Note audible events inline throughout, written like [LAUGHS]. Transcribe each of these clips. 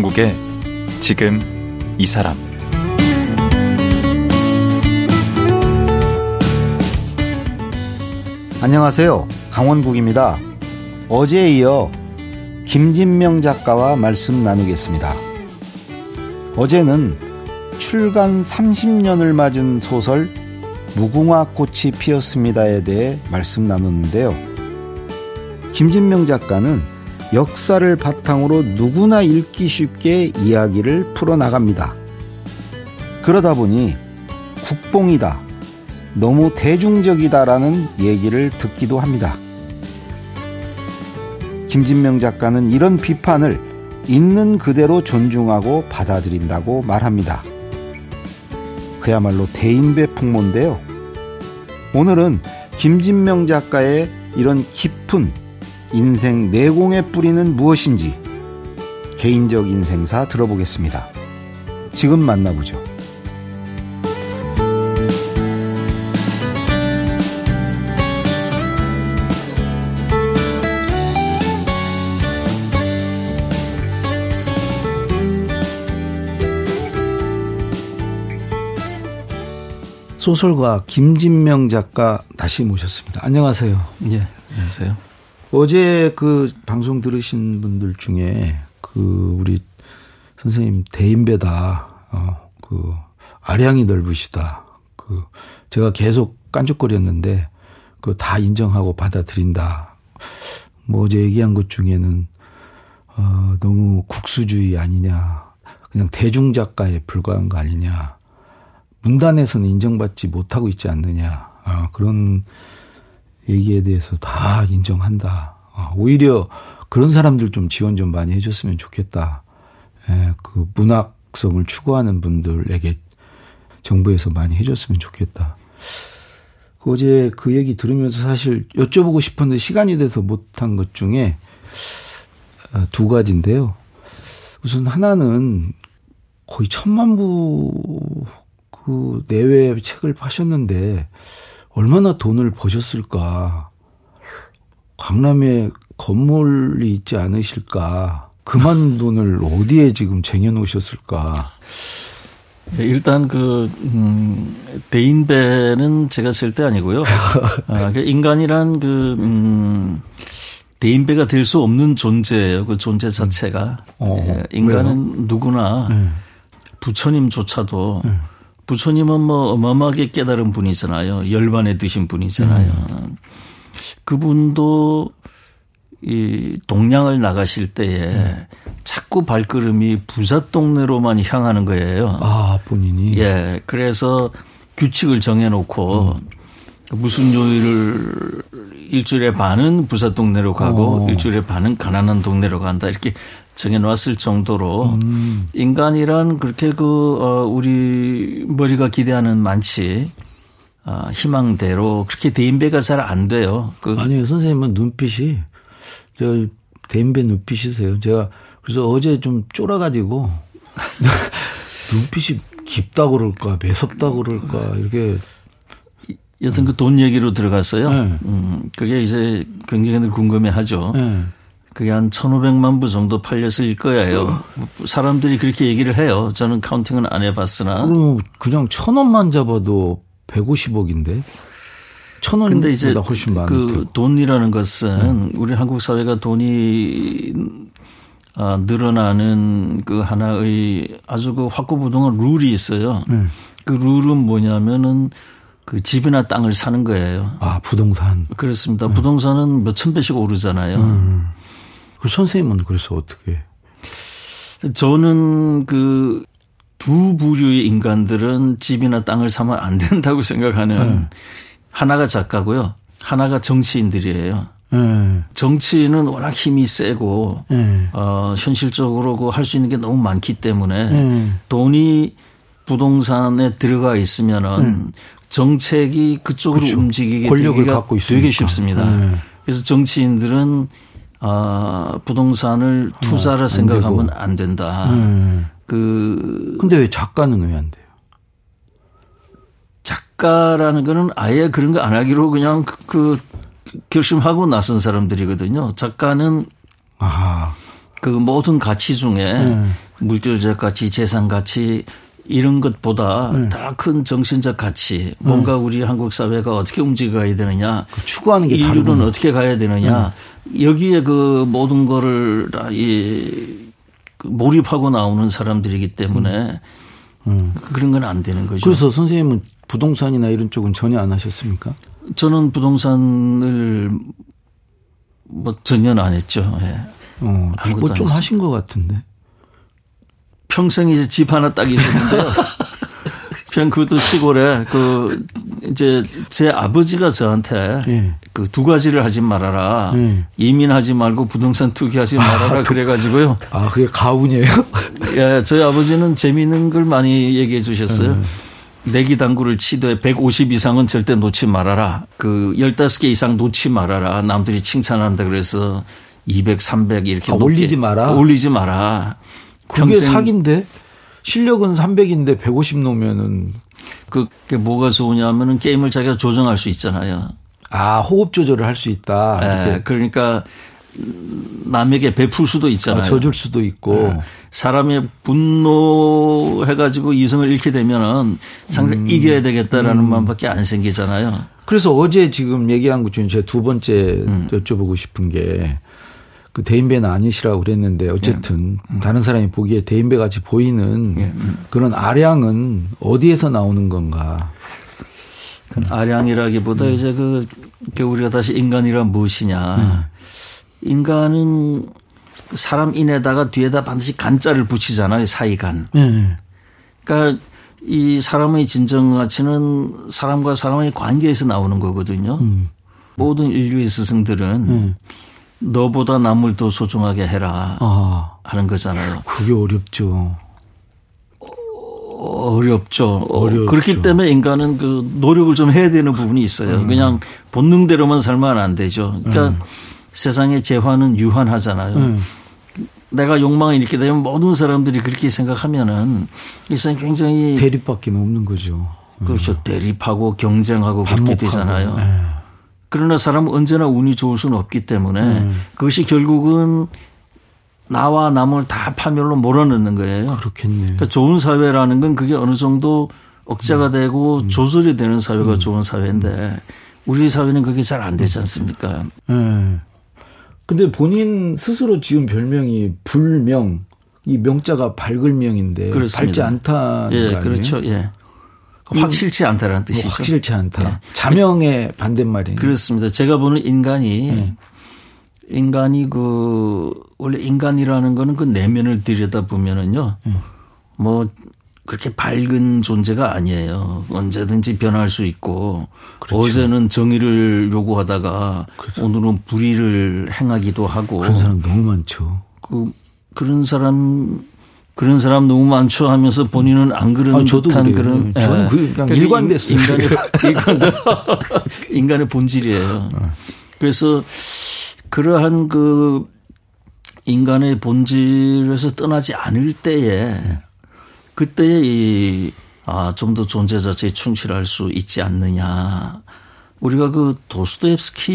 강원국의 지금 이 사람 안녕하세요. 강원국입니다. 어제에 이어 김진명 작가와 말씀 나누겠습니다. 어제는 출간 30년을 맞은 소설 무궁화 꽃이 피었습니다에 대해 말씀 나눴는데요. 김진명 작가는 역사를 바탕으로 누구나 읽기 쉽게 이야기를 풀어나갑니다. 그러다 보니 국뽕이다, 너무 대중적이다라는 얘기를 듣기도 합니다. 김진명 작가는 이런 비판을 있는 그대로 존중하고 받아들인다고 말합니다. 그야말로 대인배 풍모인데요. 오늘은 김진명 작가의 이런 깊은 인생 내공의 뿌리는 무엇인지 개인적 인생사 들어보겠습니다. 지금 만나보죠. 소설가 김진명 작가 다시 모셨습니다. 안녕하세요. 예, 안녕하세요. 어제 그 방송 들으신 분들 중에 그 우리 선생님 대인배다, 어, 그 아량이 넓으시다, 그 제가 계속 깐죽거렸는데 그 다 인정하고 받아들인다. 뭐 어제 얘기한 것 중에는 어, 너무 국수주의 아니냐, 그냥 대중 작가에 불과한 거 아니냐. 문단에서는 인정받지 못하고 있지 않느냐. 어, 그런 얘기에 대해서 다 인정한다. 어, 오히려 그런 사람들 좀 지원 좀 많이 해줬으면 좋겠다. 예, 그 문학성을 추구하는 분들에게 정부에서 많이 해줬으면 좋겠다. 어제 그 얘기 들으면서 사실 여쭤보고 싶었는데 시간이 돼서 못한 것 중에 어, 두 가지인데요. 우선 하나는 거의 천만 부 그 내외 책을 파셨는데 얼마나 돈을 버셨을까. 강남에 건물이 있지 않으실까. 그만 돈을 어디에 지금 쟁여놓으셨을까. 예, 일단 그, 음, 대인배는 제가 절대 아니고요. [LAUGHS] 아, 그 인간이란 그, 음, 대인배가 될 수 없는 존재예요. 그 존재 자체가. 어, 예, 인간은 왜요? 누구나 네. 부처님조차도 네. 부처님은 뭐 어마어마하게 깨달은 분이잖아요. 열반에 드신 분이잖아요. 음. 그분도 이 동양을 나가실 때에 음. 자꾸 발걸음이 부사 동네로만 향하는 거예요. 아, 본인이? 예. 그래서 규칙을 정해 놓고 음. 무슨 요일을 일주일에 반은 부사 동네로 가고 오. 일주일에 반은 가난한 동네로 간다. 이렇게 정해놨을 정도로 음. 인간이란 그렇게 그, 어, 우리 머리가 기대하는 많지, 어, 희망대로 그렇게 대인배가 잘 안 돼요. 그 아니요, 선생님은 눈빛이, 저, 대인배 눈빛이세요. 제가 그래서 어제 좀 쫄아가지고, [LAUGHS] 눈빛이 깊다 그럴까, 매섭다 그럴까, 이렇게. 여튼 그 돈 얘기로 들어갔어요. 네. 음, 그게 이제 굉장히 궁금해 하죠. 네. 그게 한 1,500만 부 정도 팔렸을 거예요. 사람들이 그렇게 얘기를 해요. 저는 카운팅은 안 해봤으나. 그럼 그냥 천 원만 잡아도 150억인데? 천 원보다 이제 훨씬 많을 그 돈이라는 것은 네. 우리 한국 사회가 돈이 아, 늘어나는 그 하나의 아주 그 확고부동한 룰이 있어요. 네. 그 룰은 뭐냐면은 그 집이나 땅을 사는 거예요. 아, 부동산. 그렇습니다. 네. 부동산은 몇 천 배씩 오르잖아요. 음. 그 선생님은 그래서 어떻게? 저는 그 두 부류의 인간들은 집이나 땅을 사면 안 된다고 생각하는 네. 하나가 작가고요. 하나가 정치인들이에요. 네. 정치인은 워낙 힘이 세고 네. 어, 현실적으로 그 할 수 있는 게 너무 많기 때문에 네. 돈이 부동산에 들어가 있으면은 네. 정책이 그쪽으로 그렇죠. 움직이게 권력을 갖고 있으니까. 되게 쉽습니다. 네. 그래서 정치인들은 아, 부동산을 투자라 아, 생각하면 되고. 안 된다. 음. 그. 근데 왜 작가는 왜 안 돼요? 작가라는 거는 아예 그런 거 안 하기로 그냥 그, 그 결심하고 나선 사람들이거든요. 작가는. 아그 모든 가치 중에 음. 물질적 가치, 재산 가치 이런 것보다 네. 더큰 정신적 가치, 뭔가 음. 우리 한국 사회가 어떻게 움직여야 되느냐, 그 추구하는 게 인류는 다르구나. 어떻게 가야 되느냐, 음. 여기에 그 모든 거를 다이 그 몰입하고 나오는 사람들이기 때문에 음. 그런 건 안 되는 거죠. 그래서 선생님은 부동산이나 이런 쪽은 전혀 안 하셨습니까? 저는 부동산을 뭐 전혀 안 했죠. 예. 어, 뭐좀 하신 것 같은데. 평생 이제 집 하나 딱 있었는데요. [LAUGHS] 그냥 그것도 시골에 그 이제 제 아버지가 저한테 예. 그두 가지를 하지 말아라. 예. 이민하지 말고 부동산 투기하지 말아라. 아, 그래가지고요. 아, 그게 가훈이에요? [LAUGHS] 예, 저희 아버지는 재미있는 걸 많이 얘기해 주셨어요. 예. 내기 당구를 치되 150 이상은 절대 놓지 말아라. 그 15개 이상 놓지 말아라. 남들이 칭찬한다 그래서 200, 300 이렇게 아, 올리지 마라. 올리지 마라. 그게 사기인데 실력은 300인데 150 놓으면은 그게 뭐가 좋으냐면은 게임을 자기가 조정할 수 있잖아요. 아 호흡 조절을 할 수 있다. 네, 그러니까 남에게 베풀 수도 있잖아요. 아, 져줄 수도 있고. 네. 사람이 분노해가지고 이성을 잃게 되면은 상당히 음. 이겨야 되겠다라는 음. 마음밖에 안 생기잖아요. 그래서 어제 지금 얘기한 것 중에 제가 두 번째 음. 여쭤보고 싶은 게 그 대인배는 아니시라고 그랬는데 어쨌든 예. 음. 다른 사람이 보기에 대인배 같이 보이는 예. 음. 그런 아량은 어디에서 나오는 건가? 그 아량이라기보다 음. 이제 그, 그 우리가 다시 인간이란 무엇이냐. 음. 인간은 사람 인에다가 뒤에다 반드시 간자를 붙이잖아요. 사이간. 네. 그러니까 이 사람의 진정 가치는 사람과 사람의 관계에서 나오는 거거든요. 음. 모든 인류의 스승들은 음. 너보다 남을 더 소중하게 해라 아, 하는 거잖아요. 그게 어렵죠. 어렵죠. 어렵죠. 그렇기 때문에 인간은 그 노력을 좀 해야 되는 부분이 있어요. 음. 그냥 본능대로만 살면 안 되죠. 그러니까 음. 세상의 재화는 유한하잖아요. 음. 내가 욕망이 이렇게 되면 모든 사람들이 그렇게 생각하면은 이 세상 굉장히 대립밖에 없는 거죠. 그렇죠. 음. 대립하고 경쟁하고 그렇게 되잖아요. 네. 그러나 사람은 언제나 운이 좋을 수는 없기 때문에 음. 그것이 결국은 나와 남을 다 파멸로 몰아넣는 거예요. 그렇겠네요. 그러니까 좋은 사회라는 건 그게 어느 정도 억제가 음. 되고 음. 조절이 되는 사회가 음. 좋은 사회인데 우리 사회는 그게 잘 안 되지 않습니까? 네. 근데 본인 스스로 지은 별명이 불명, 이 명자가 밝을 명인데 그렇습니다. 밝지 않다는 예, 그렇죠. 예. 확실치 않다라는 뜻이죠. 뭐 확실치 않다. 네. 자명의 반대말이에요. 그렇습니다. 제가 보는 인간이 네. 인간이 그 원래 인간이라는 거는 그 내면을 들여다 보면은요. 네. 뭐 그렇게 밝은 존재가 아니에요. 언제든지 변할 수 있고 그렇죠. 어제는 정의를 요구하다가 그렇죠. 오늘은 불의를 행하기도 하고 그런 사람 너무 많죠. 그 그런 사람 그런 사람 너무 많죠 하면서 본인은 안 그런 아, 듯한 그런 네. 저는 그 그냥 그러니까 일관됐어요. [LAUGHS] 인간의, 인간의 본질이에요. 어. 그래서 그러한 그 인간의 본질에서 떠나지 않을 때에 그때에 이 아, 좀 더 존재 자체에 충실할 수 있지 않느냐. 우리가 그 도스토옙스키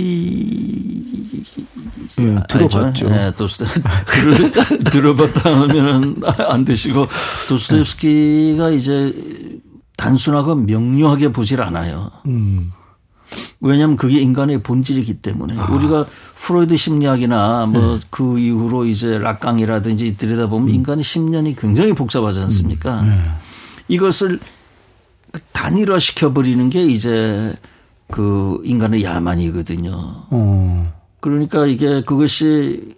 예, 들어봤죠. 네, 도스토 [LAUGHS] 들어봤다 하면은 안 되시고 도스토옙스키가 이제 단순하고 명료하게 보질 않아요. 음. 왜냐하면 그게 인간의 본질이기 때문에 아. 우리가 프로이드 심리학이나 뭐그 네. 이후로 이제 락강이라든지 들여다보면 음. 인간의 심년이 굉장히 복잡하지 않습니까? 음. 네. 이것을 단일화 시켜버리는 게 이제 그 인간의 야만이거든요. 어. 그러니까 이게 그것이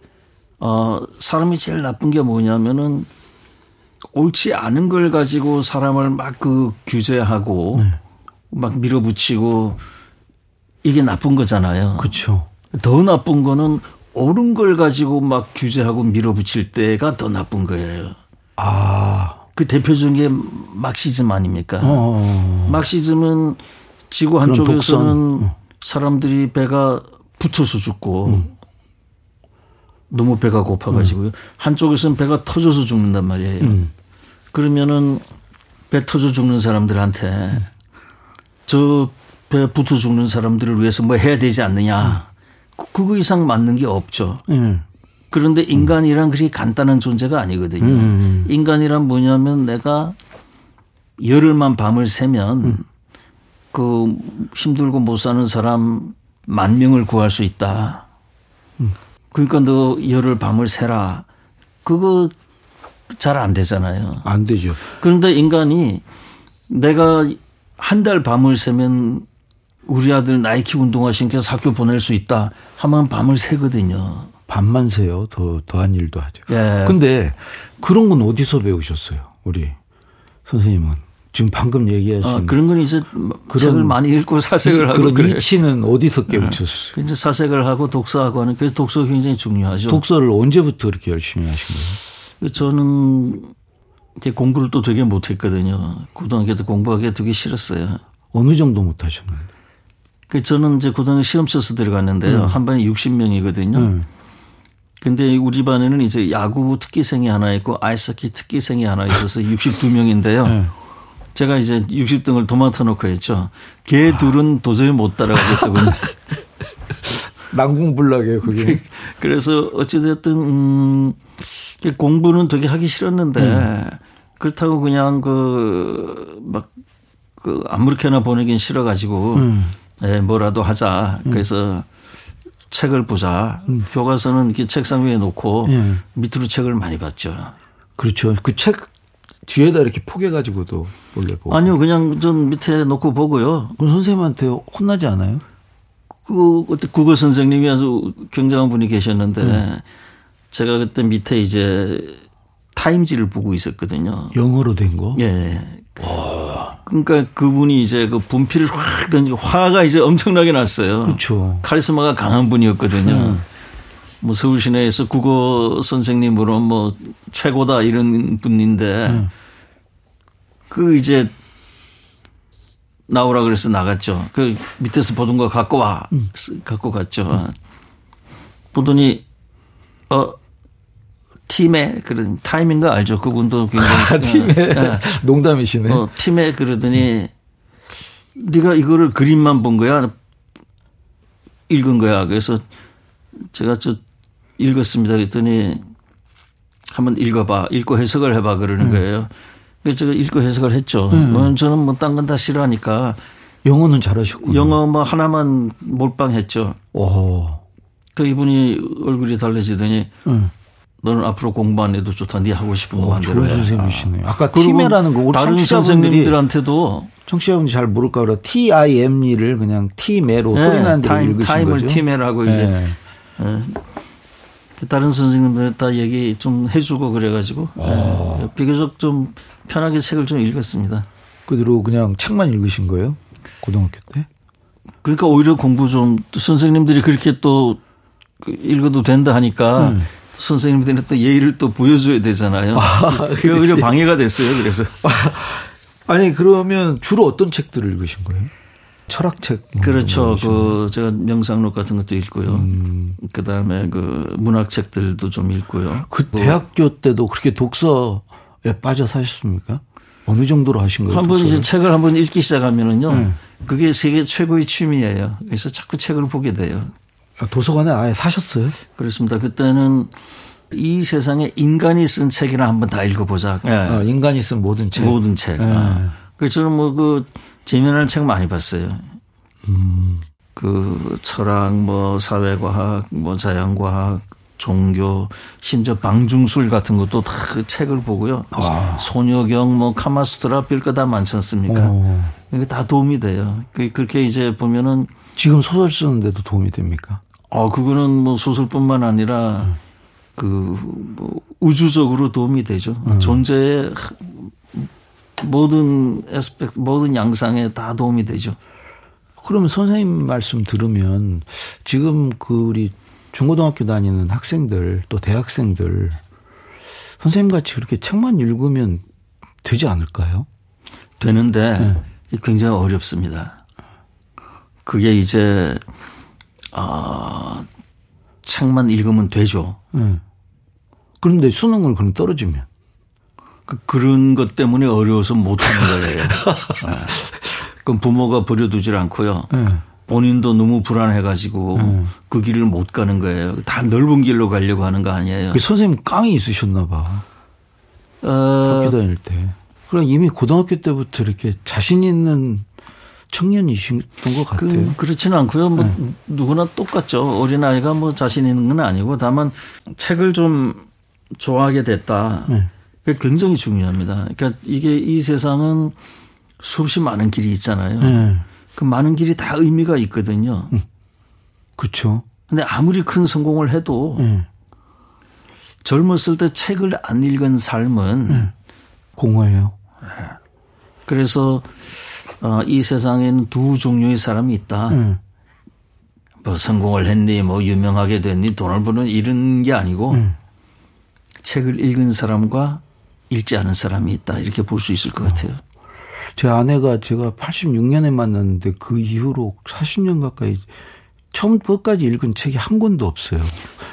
어 사람이 제일 나쁜 게 뭐냐면은 옳지 않은 걸 가지고 사람을 막 그 규제하고 네. 막 밀어붙이고 이게 나쁜 거잖아요. 그렇죠. 더 나쁜 거는 옳은 걸 가지고 막 규제하고 밀어붙일 때가 더 나쁜 거예요. 아. 그 대표적인 게 막시즘 아닙니까? 어. 막시즘은 지구 한쪽에서는 어. 사람들이 배가 붙어서 죽고 음. 너무 배가 고파가지고요. 음. 한쪽에서는 배가 터져서 죽는단 말이에요. 음. 그러면은 배 터져 죽는 사람들한테 저 배 붙어 죽는 사람들을 위해서 뭐 해야 되지 않느냐. 그, 그거 이상 맞는 게 없죠. 음. 그런데 인간이란 그리 간단한 존재가 아니거든요. 음. 인간이란 뭐냐면 내가 열흘만 밤을 새면 음. 그 힘들고 못 사는 사람 만 명을 구할 수 있다. 음. 그러니까 너 열흘 밤을 새라. 그거 잘 안 되잖아요. 안 되죠. 그런데 인간이 내가 한 달 밤을 새면 우리 아들 나이키 운동화 신겨서 학교 보낼 수 있다 하면 밤을 새거든요. 밤만 새요. 더, 더한 일도 하죠. 예. 근데 그런 건 어디서 배우셨어요? 우리 선생님은. 지금 방금 얘기하신. 아, 그런 건 이제 그런, 책을 많이 읽고 사색을 하고. 그런 이치는 어디서 깨우쳤어요? 네. 이제 사색을 하고 독서하고 하는 그래서 독서가 굉장히 중요하죠. 독서를 언제부터 그렇게 열심히 하신 거예요? 저는 공부를 또 되게 못했거든요. 고등학교 때 공부하기 되게 싫었어요. 어느 정도 못하셨나요? 그 저는 이제 고등학교 시험 쳐서 들어갔는데요. 음. 한 반에 60명이거든요. 음. 근데 우리 반에는 이제 야구 특기생이 하나 있고 아이스하키 특기생이 하나 있어서 62명인데요. 음. 제가 이제 60등을 도맡아 놓고 했죠. 걔 아. 둘은 도저히 못 따라가겠다고요. [LAUGHS] 난공불락이에요, 그게. 그래서 어찌됐든, 음, 공부는 되게 하기 싫었는데, 음. 그렇다고 그냥 그, 막, 그, 아무렇게나 보내긴 싫어가지고, 음. 예, 뭐라도 하자. 음. 그래서 책을 보자. 음. 교과서는 이렇게 책상 위에 놓고 예. 밑으로 책을 많이 봤죠. 그렇죠. 그 책 뒤에다 이렇게 포개가지고도 몰래 보고. 아니요, 그냥 전 밑에 놓고 보고요. 그럼 선생님한테 혼나지 않아요? 그, 그때 국어 선생님이 아주 굉장한 분이 계셨는데 음. 제가 그때 밑에 이제 타임지를 보고 있었거든요. 영어로 된 거? 예. 와. 그러니까 그분이 이제 그 분필을 확 던지고 화가 이제 엄청나게 났어요. 그렇죠. 카리스마가 강한 분이었거든요. 음. 뭐 서울 시내에서 국어 선생님으로 뭐 최고다 이런 분인데 음. 그 이제 나오라 그래서 나갔죠. 그 밑에서 보던 거 갖고 와. 음. 갖고 갔죠. 보더니 어 팀에 그런 타이밍 거 알죠? 그분도 굉장히 아, 팀에 네. 농담이시네. 어, 팀에 그러더니 음. 네가 이거를 그림만 본 거야? 읽은 거야. 그래서 제가 저 읽었습니다. 그랬더니 한번 읽어봐. 읽고 해석을 해봐. 그러는 음. 거예요. 그래서 제가 읽고 해석을 했죠. 음. 뭐 저는 뭐 딴 건 다 싫어하니까. 영어는 잘하셨고 영어 뭐 하나만 몰빵했죠. 오. 그 이분이 얼굴이 달라지더니 음. 너는 앞으로 공부 안 해도 좋다. 네 하고 싶은 거 맘대로 해. 선생님이시네. 아. 아까 티매라는 거 우리 다른 선생님들한테도 청취자분이 잘 모를까 그래. T-I-M-E를 그냥 티매로 네, 소리 나는 대로 읽으신 타임을 거죠. 티매라고 네. 이제 네. 다른 선생님들 다 얘기 좀 해주고 그래가지고 네. 비교적 좀 편하게 책을 좀 읽었습니다. 그대로 그냥 책만 읽으신 거예요? 고등학교 때? 그러니까 오히려 공부 좀 선생님들이 그렇게 또그 읽어도 된다 하니까 음. 선생님들은 또 예의를 또 보여줘야 되잖아요. 아, 오히려 방해가 됐어요. 그래서. [LAUGHS] 아니 그러면 주로 어떤 책들을 읽으신 거예요? 철학책. 뭐 그렇죠. 그 제가 명상록 같은 것도 읽고요. 음. 그 다음에 그 문학책들도 좀 읽고요. 그 뭐. 대학교 때도 그렇게 독서에 빠져 사셨습니까? 어느 정도로 하신 거예요? 한번 이제 책을 한번 읽기 시작하면은요. 네. 그게 세계 최고의 취미예요. 그래서 자꾸 책을 보게 돼요. 도서관에 아예 사셨어요? 그렇습니다. 그때는 이 세상에 인간이 쓴 책이나 한번 다 읽어보자. 네. 아, 인간이 쓴 모든 책. 모든 책. 네. 아. 그래서 저는 뭐그 재미난 책 많이 봤어요. 음. 그 철학, 뭐 사회과학, 뭐 자연과학, 종교, 심지어 방중술 같은 것도 다 그 책을 보고요. 와. 소녀경, 뭐 카마수트라 별거 다 많지 않습니까? 이게 다 도움이 돼요. 그, 그렇게 이제 보면은 지금 소설 쓰는데도 도움이 됩니까? 어, 그거는 뭐 소설뿐만 아니라 음. 그뭐 우주적으로 도움이 되죠. 음. 존재의 모든 에스펙트, 모든 양상에 다 도움이 되죠. 그러면 선생님 말씀 들으면 지금 그 우리 중고등학교 다니는 학생들 또 대학생들 선생님 같이 그렇게 책만 읽으면 되지 않을까요? 되는데 네. 굉장히 어렵습니다. 그게 이제 아 책만 읽으면 되죠. 네. 그런데 수능을 그럼 떨어지면 그, 그런 것 때문에 어려워서 못하는 거예요. [LAUGHS] 네. 그럼 부모가 버려두질 않고요. 네. 본인도 너무 불안해가지고 음. 그 길을 못 가는 거예요. 다 넓은 길로 가려고 하는 거 아니에요. 그 선생님 깡이 있으셨나 봐. 어. 학교 다닐 때. 그럼 이미 고등학교 때부터 이렇게 자신 있는 청년이신 것 같아요. 그, 렇지는 않고요. 뭐 네. 누구나 똑같죠. 어린 아이가 뭐 자신 있는 건 아니고 다만 책을 좀 좋아하게 됐다. 네. 굉장히 중요합니다. 그러니까 이게 이 세상은 수없이 많은 길이 있잖아요. 네. 그 많은 길이 다 의미가 있거든요. 음. 그렇죠. 근데 아무리 큰 성공을 해도 네. 젊었을 때 책을 안 읽은 삶은 네. 공허해요. 그래서 어, 이 세상에는 두 종류의 사람이 있다. 음. 뭐 성공을 했니, 뭐 유명하게 됐니, 돈을 버는 이런 게 아니고 음. 책을 읽은 사람과 읽지 않은 사람이 있다. 이렇게 볼 수 있을 것 같아요. 제 아내가 제가 86년에 만났는데 그 이후로 40년 가까이 처음부터 끝까지 읽은 책이 한 권도 없어요.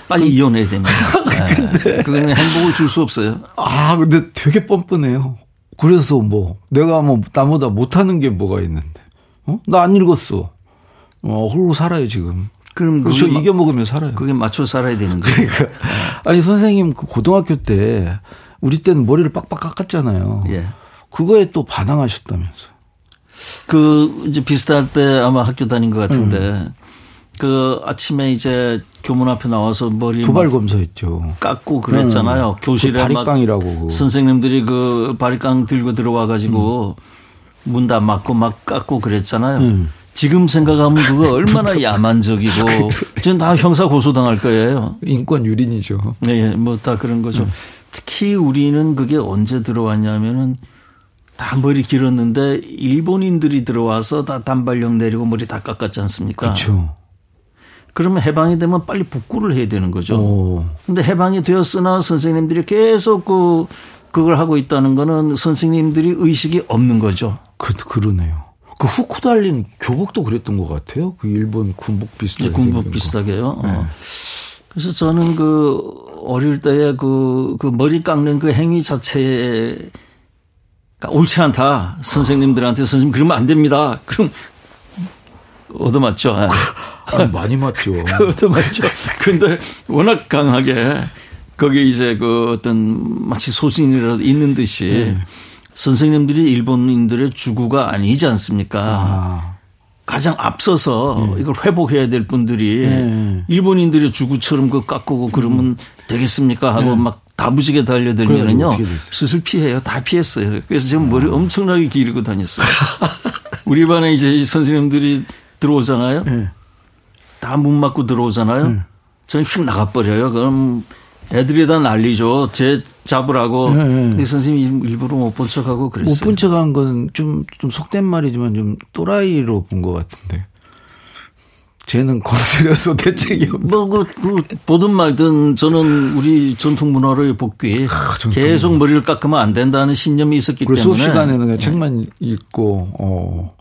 빨리 그, 이혼해야 됩니다. [LAUGHS] 근데 그건 행복을 줄 수 없어요. 아, 근데 되게 뻔뻔해요. 그래서 뭐 내가 뭐 나보다 못하는 게 뭐가 있는데 어? 나 안 읽었어. 어, 그러고 살아요 지금. 그럼 그저 이겨 먹으면 살아요. 그게 맞춰 살아야 되는 거예요. 그러니까 아니 선생님 그 고등학교 때 우리 때는 머리를 빡빡 깎았잖아요. 예. 그거에 또 반항하셨다면서. 그 이제 비슷할 때 아마 학교 다닌 것 같은데 음. 그 아침에 이제 교문 앞에 나와서 머리 두발 검사했죠. 깎고 그랬잖아요. 음. 교실에 그 바리깡이라고 선생님들이 그 바리깡 들고 들어와 가지고 음. 문다 막고 막 깎고 그랬잖아요. 음. 지금 생각하면 그거 얼마나 [LAUGHS] 야만적이고 지금 다 형사 고소당할 거예요. 인권 유린이죠. 네, 뭐다 그런 거죠. 음. 특히 우리는 그게 언제 들어왔냐면은 다 머리 길었는데 일본인들이 들어와서 다 단발령 내리고 머리 다 깎았지 않습니까? 그렇죠. 그러면 해방이 되면 빨리 복구를 해야 되는 거죠. 오. 근데 해방이 되었으나 선생님들이 계속 그 그걸 하고 있다는 거는 선생님들이 의식이 없는 거죠. 그 그러네요. 그 후크 달린 교복도 그랬던 것 같아요. 그 일본 군복 비슷하게. 군복 비슷하게요. 네. 어. 그래서 저는 그 어릴 때에 그, 그 머리 깎는 그 행위 자체가 옳지 않다. 선생님들한테 선생님 그러면 안 됩니다. 그럼 얻어맞죠. 아니, 많이 맞죠. [LAUGHS] 얻어맞죠. 근데 워낙 강하게 거기에 이제 그 어떤 마치 소신이라도 있는 듯이 네. 선생님들이 일본인들의 주구가 아니지 않습니까? 아. 가장 앞서서 네. 이걸 회복해야 될 분들이 네. 일본인들의 주구처럼 그 깎고 그러면 음. 되겠습니까 하고 네. 막 다부지게 달려들면은요 스슬 피해요. 다 피했어요. 그래서 지금 머리 엄청나게 기르고 다녔어요. [LAUGHS] 우리 반에 이제 선생님들이 들어오잖아요. 네. 다문 맞고 들어오잖아요. 네. 저는 휙 나가버려요. 그럼 애들이 다 난리죠. 제 잡으라고. 네. 근데 선생님이 일부러 못 본 척하고 그랬어요. 못 본 척한 건 좀, 좀 속된 말이지만 좀 또라이로 본 것 같은데. 쟤는 건드려서 [LAUGHS] 대책이 없 뭐, 그, 그, 보든 말든 저는 우리 전통 문화를 복귀 아, 계속 머리를 깎으면 안 된다는 신념이 있었기 때문에. 수업 시간에는 그냥 네. 책만 읽고, 어,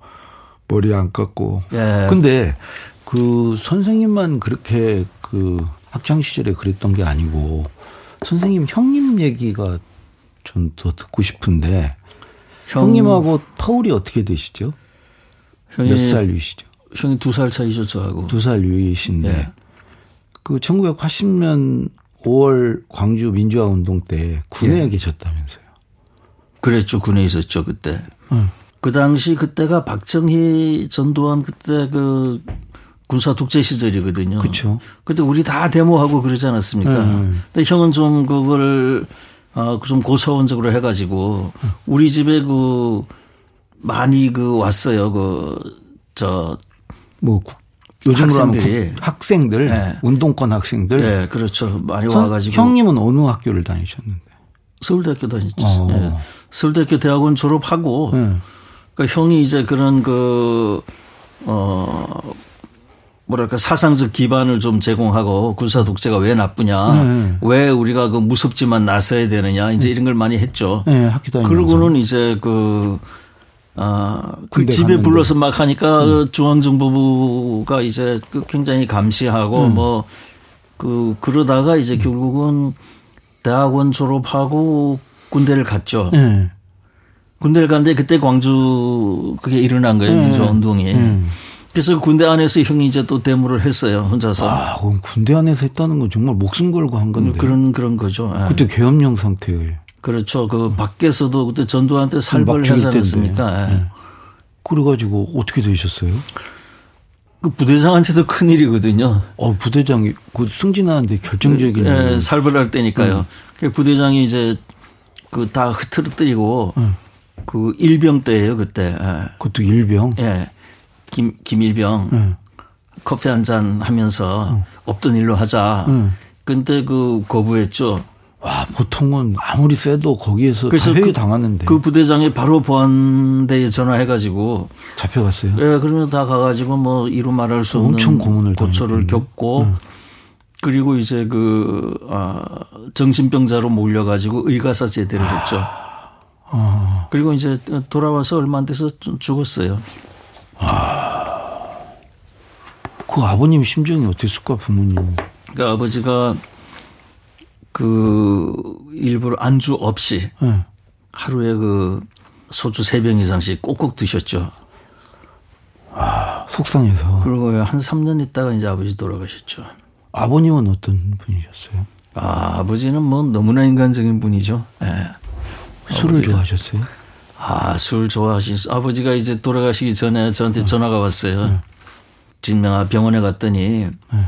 머리 안 깎고. 예. 근데 그 선생님만 그렇게 그 학창 시절에 그랬던 게 아니고 선생님 형님 얘기가 전 더 듣고 싶은데 형, 님하고 터울이 어떻게 되시죠? 몇살 위시죠? 형이 두 살 차이죠 저하고. 두 살 위이신데 네. 그 1980년 5월 광주 민주화 운동 때 군에 네. 계셨다면서요? 그랬죠 군에 있었죠 그때. 응. 그 당시 그때가 박정희 전두환 그때 그 군사 독재 시절이거든요. 그렇죠. 그때 우리 다 데모하고 그러지 않았습니까? 음. 근데 형은 좀 그걸 어좀 고사원적으로 해가지고 우리 집에 그 많이 그 왔어요. 그 저뭐 요즘으로 학생들이 학생들 네. 운동권 학생들. 네, 그렇죠. 많이 와가지고. 형님은 어느 학교를 다니셨는데? 서울대학교 다녔죠. 어. 네. 서울대학교 대학원 졸업하고. 네. 그러니까 형이 이제 그런 그 어. 뭐랄까 사상적 기반을 좀 제공하고 군사 독재가 왜 나쁘냐, 네. 왜 우리가 그 무섭지만 나서야 되느냐, 이제 이런 걸 많이 했죠. 네, 학교 다니면서. 그러고는 이제 그, 아, 그 집에 불러서 막 하니까 음. 중앙정부가 이제 그 굉장히 감시하고 음. 뭐, 그, 그러다가 이제 결국은 대학원 졸업하고 군대를 갔죠. 네. 군대를 갔는데 그때 광주 그게 일어난 거예요. 네. 민주화 운동이. 음. 그래서 군대 안에서 형이 이제 또 데모를 했어요 혼자서. 아, 그럼 군대 안에서 했다는 건 정말 목숨 걸고 한 건데. 그런 그런 거죠. 예. 그때 계엄령 상태에. 그렇죠. 그 밖에서도 그때 전두환한테 하지 않았습니까? 예. 네. 그래가지고 어떻게 되셨어요? 그 부대장한테도 큰 일이거든요. 어, 부대장이 그 승진하는데 결정적인. 예, 살벌할 때니까요. 음. 부대장이 이제 그 다 흐트러뜨리고 음. 그 일병 때예요 그때. 예. 그것도 일병. 예. 김 김일병 음. 커피 한 잔 하면서 음. 없던 일로 하자. 음. 근데 그 거부했죠. 와 보통은 아무리 세도 거기에서 그래서 그, 당하는데 그 부대장이 바로 보안대에 전화해가지고 잡혀갔어요. 예, 그러면 다 가가지고 뭐 이루 말할 수 없는 고문을 고초를 겪고 음. 그리고 이제 그 아, 정신병자로 몰려가지고 의가사 제대를 했죠. 아. 그리고 이제 돌아와서 얼마 안 돼서 죽었어요. 아. 그 아버님 심정이 어땠을까 부모님? 그 아버지가 그 일부러 안주 없이 네. 하루에 그 소주 세병 이상씩 꼭꼭 드셨죠. 아, 속상해서. 그리고 한 3년 있다가 이제 아버지 돌아가셨죠. 아버님은 어떤 분이셨어요? 아, 아버지는 뭐 너무나 인간적인 분이죠. 예. 네. 술을 아버지가. 좋아하셨어요? 아, 술 좋아하시, 아버지가 이제 돌아가시기 전에 저한테 네. 전화가 왔어요. 네. 진명아 병원에 갔더니 네.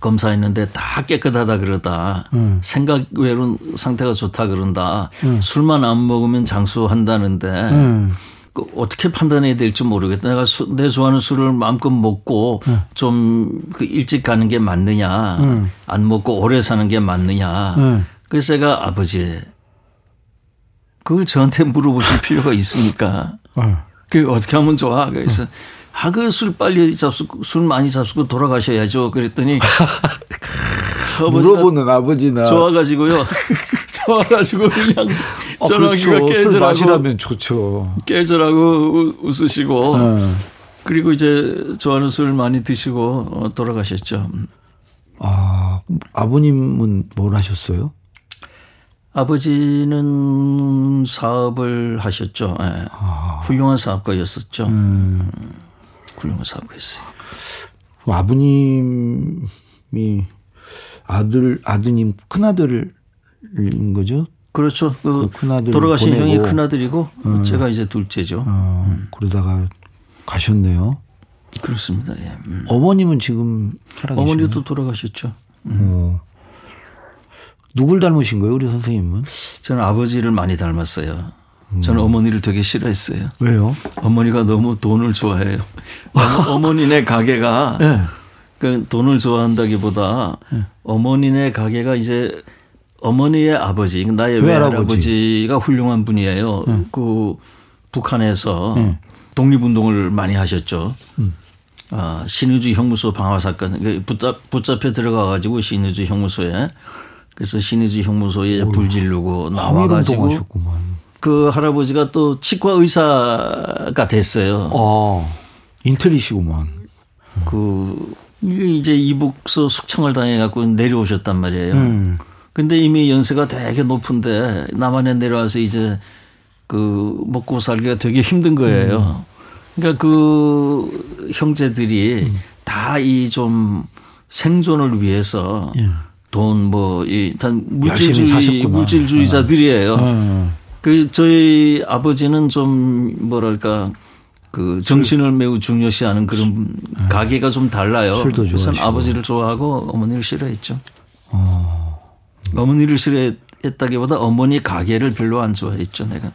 검사했는데 다 깨끗하다 그러다. 음. 생각 외로 상태가 좋다 그런다. 음. 술만 안 먹으면 장수한다는데 음. 그 어떻게 판단해야 될지 모르겠다. 내가 수, 내 좋아하는 술을 마음껏 먹고 좀 그 일찍 가는 게 맞느냐. 안 먹고 오래 사는 게 맞느냐. 그래서 제가 아버지 그걸 저한테 물어보실 [LAUGHS] 필요가 있습니까? 그 어떻게 하면 좋아? 그래서 아, 그 술 빨리 잡수고, 술 많이 잡수고 돌아가셔야죠. 그랬더니. [LAUGHS] 물어보는 아버지나. 좋아가지고요. [LAUGHS] [LAUGHS] 좋아가지고 그냥 아, 전화기가 그렇죠. 깨져라고. 마시라면 좋죠. 깨져라고 웃으시고. 네. 그리고 이제 좋아하는 술 많이 드시고 어, 돌아가셨죠. 아, 아버님은 뭘 하셨어요? 아버지는 사업을 하셨죠. 네. 아. 훌륭한 사업가였었죠. 음. 훌륭한 사고였어요. 아버님이 아들 아드님 큰 아들인 거죠? 그렇죠. 그, 그 큰아들 돌아가신 보내고. 형이 큰 아들이고 음. 제가 이제 둘째죠. 어, 음. 그러다가 가셨네요. 그렇습니다. 예. 음. 어머님은 지금? 어머니도 돌아가셨죠. 음. 어. 누굴 닮으신 거예요, 우리 선생님은? 저는 아버지를 많이 닮았어요. 저는 음. 어머니를 되게 싫어했어요. 왜요? 어머니가 너무 돈을 좋아해요. [LAUGHS] 어머니네 가게가 네. 그 돈을 좋아한다기보다 네. 어머니네 가게가 이제 어머니의 아버지, 나의 외할아버지 가 훌륭한 분이에요. 네. 그 북한에서 네. 독립운동을 많이 하셨죠. 음. 아, 신의주 형무소 방화 사건 그 붙잡, 붙잡혀 들어가 가지고 신의주 형무소에 그래서 신의주 형무소에 불질르고 나와 가지고 그 할아버지가 또 치과 의사가 됐어요. 어, 인텔리시구만. 그 이제 이북서 숙청을 당해갖고 내려오셨단 말이에요. 음. 근데 이미 연세가 되게 높은데 남한에 내려와서 이제 그 먹고 살기가 되게 힘든 거예요. 음. 그러니까 그 형제들이 음. 다이 좀 생존을 위해서 예. 돈뭐 이단 물질주의 물질주의자들이에요. 음. 그 저희 아버지는 좀 뭐랄까 그 정신을 매우 중요시하는 그런 네. 가게가 좀 달라요. 술도 그래서 아버지를 좋아하고 어머니를 싫어했죠. 어. 어머니를 싫어했다기보다 어머니 가게를 별로 안 좋아했죠, 내가.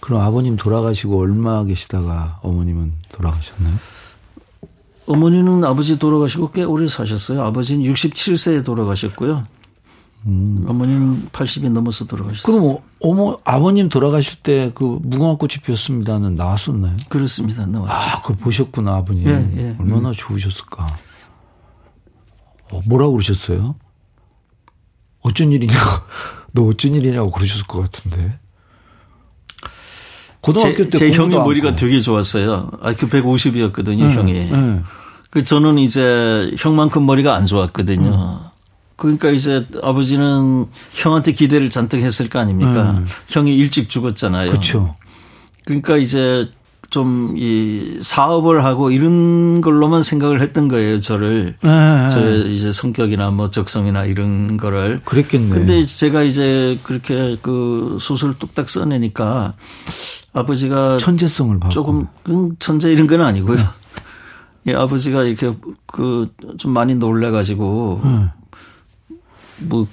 그럼 아버님 돌아가시고 얼마 계시다가 어머님은 돌아가셨나요? 어머니는 아버지 돌아가시고 꽤 오래 사셨어요. 아버지는 67세에 돌아가셨고요. 음. 어머님 80이 넘어서 돌아가셨어요. 그럼 어머 아버님 돌아가실 때 그 무궁화꽃이 피었습니다는 나왔었나요? 그렇습니다. 나왔죠. 아, 그걸 보셨구나 아버님. 예, 예. 얼마나 음. 좋으셨을까. 어, 뭐라고 그러셨어요? 어쩐 일이냐? [LAUGHS] 너 어쩐 일이냐고 그러셨을 것 같은데. 고등학교 제, 때 제 형이 머리가 되게 좋았어요. IQ 150이었거든요, 네, 형이. 네. 그 저는 이제 형만큼 머리가 안 좋았거든요. 음. 그러니까 이제 아버지는 형한테 기대를 잔뜩 했을 거 아닙니까? 음. 형이 일찍 죽었잖아요. 그렇죠. 그러니까 이제 좀 이 사업을 하고 이런 걸로만 생각을 했던 거예요. 저를 네. 저 이제 성격이나 뭐 적성이나 이런 거를 그랬겠네. 근데 제가 이제 그렇게 그 수술 뚝딱 써내니까 아버지가 천재성을 받고. 조금 천재 이런 건 아니고요. 예, 아버지가 이렇게 그 좀 많이 놀래가지고 네. 뭐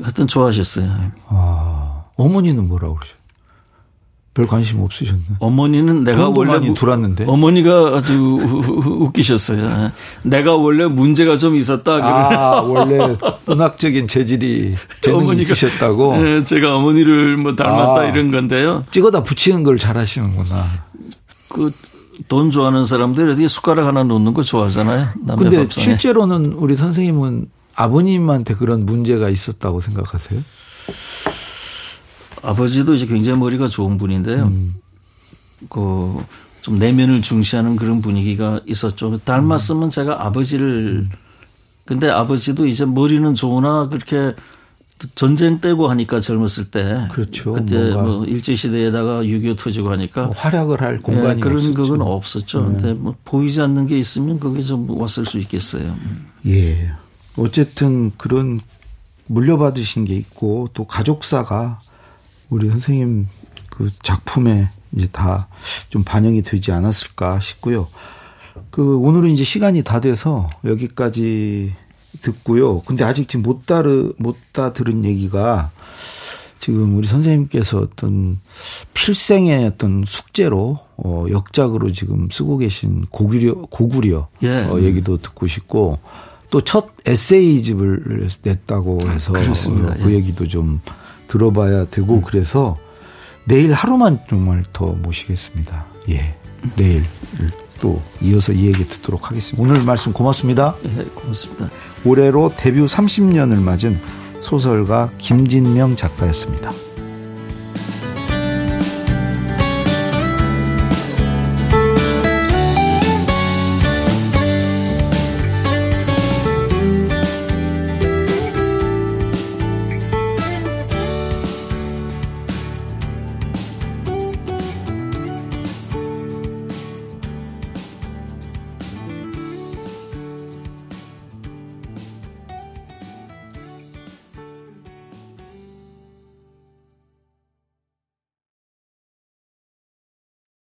하여튼 좋아하셨어요. 아 어머니는 뭐라고 그러죠? 별 관심 없으셨네. 어머니는 내가 원래 많이 들었는데 어머니가 아주 웃기셨어요. 내가 원래 문제가 좀 있었다. 아 원래 문학적인 재질이 재능이 있으셨다고. 네, 제가 어머니를 뭐 닮았다 아, 이런 건데요. 찍어다 붙이는 걸 잘하시는구나. 그 돈 좋아하는 사람들 어디 숟가락 하나 놓는 거 좋아하잖아요. 근데 밥상에. 실제로는 우리 선생님은 아버님한테 그런 문제가 있었다고 생각하세요? 아버지도 이제 굉장히 머리가 좋은 분인데요. 음. 그좀 내면을 중시하는 그런 분위기가 있었죠. 닮았으면 제가 아버지를 근데 아버지도 이제 머리는 좋으나 그렇게 전쟁 때고 하니까 젊었을 때 그렇죠. 그때 뭐 일제 시대에다가 6.25 터지고 하니까 뭐 활약을 할 공간이 네, 그런 없었죠. 그건 없었죠. 네. 근데 뭐 보이지 않는 게 있으면 그게 좀 왔을 수 있겠어요. 예. 어쨌든 그런 물려받으신 게 있고 또 가족사가 우리 선생님 그 작품에 이제 다 좀 반영이 되지 않았을까 싶고요. 그 오늘은 이제 시간이 다 돼서 여기까지 듣고요. 근데 아직 지금 못 따르 못다 들은 얘기가 지금 우리 선생님께서 어떤 필생의 어떤 숙제로 어 역작으로 지금 쓰고 계신 고구려 고구려 예. 어 얘기도 듣고 싶고 또 첫 에세이집을 냈다고 해서 그렇습니다. 그 예. 얘기도 좀 들어봐야 되고 음. 그래서 내일 하루만 정말 더 모시겠습니다. 예. 내일 또 이어서 이 얘기 듣도록 하겠습니다. 오늘 말씀 고맙습니다. 네, 고맙습니다. 올해로 데뷔 30년을 맞은 소설가 김진명 작가였습니다.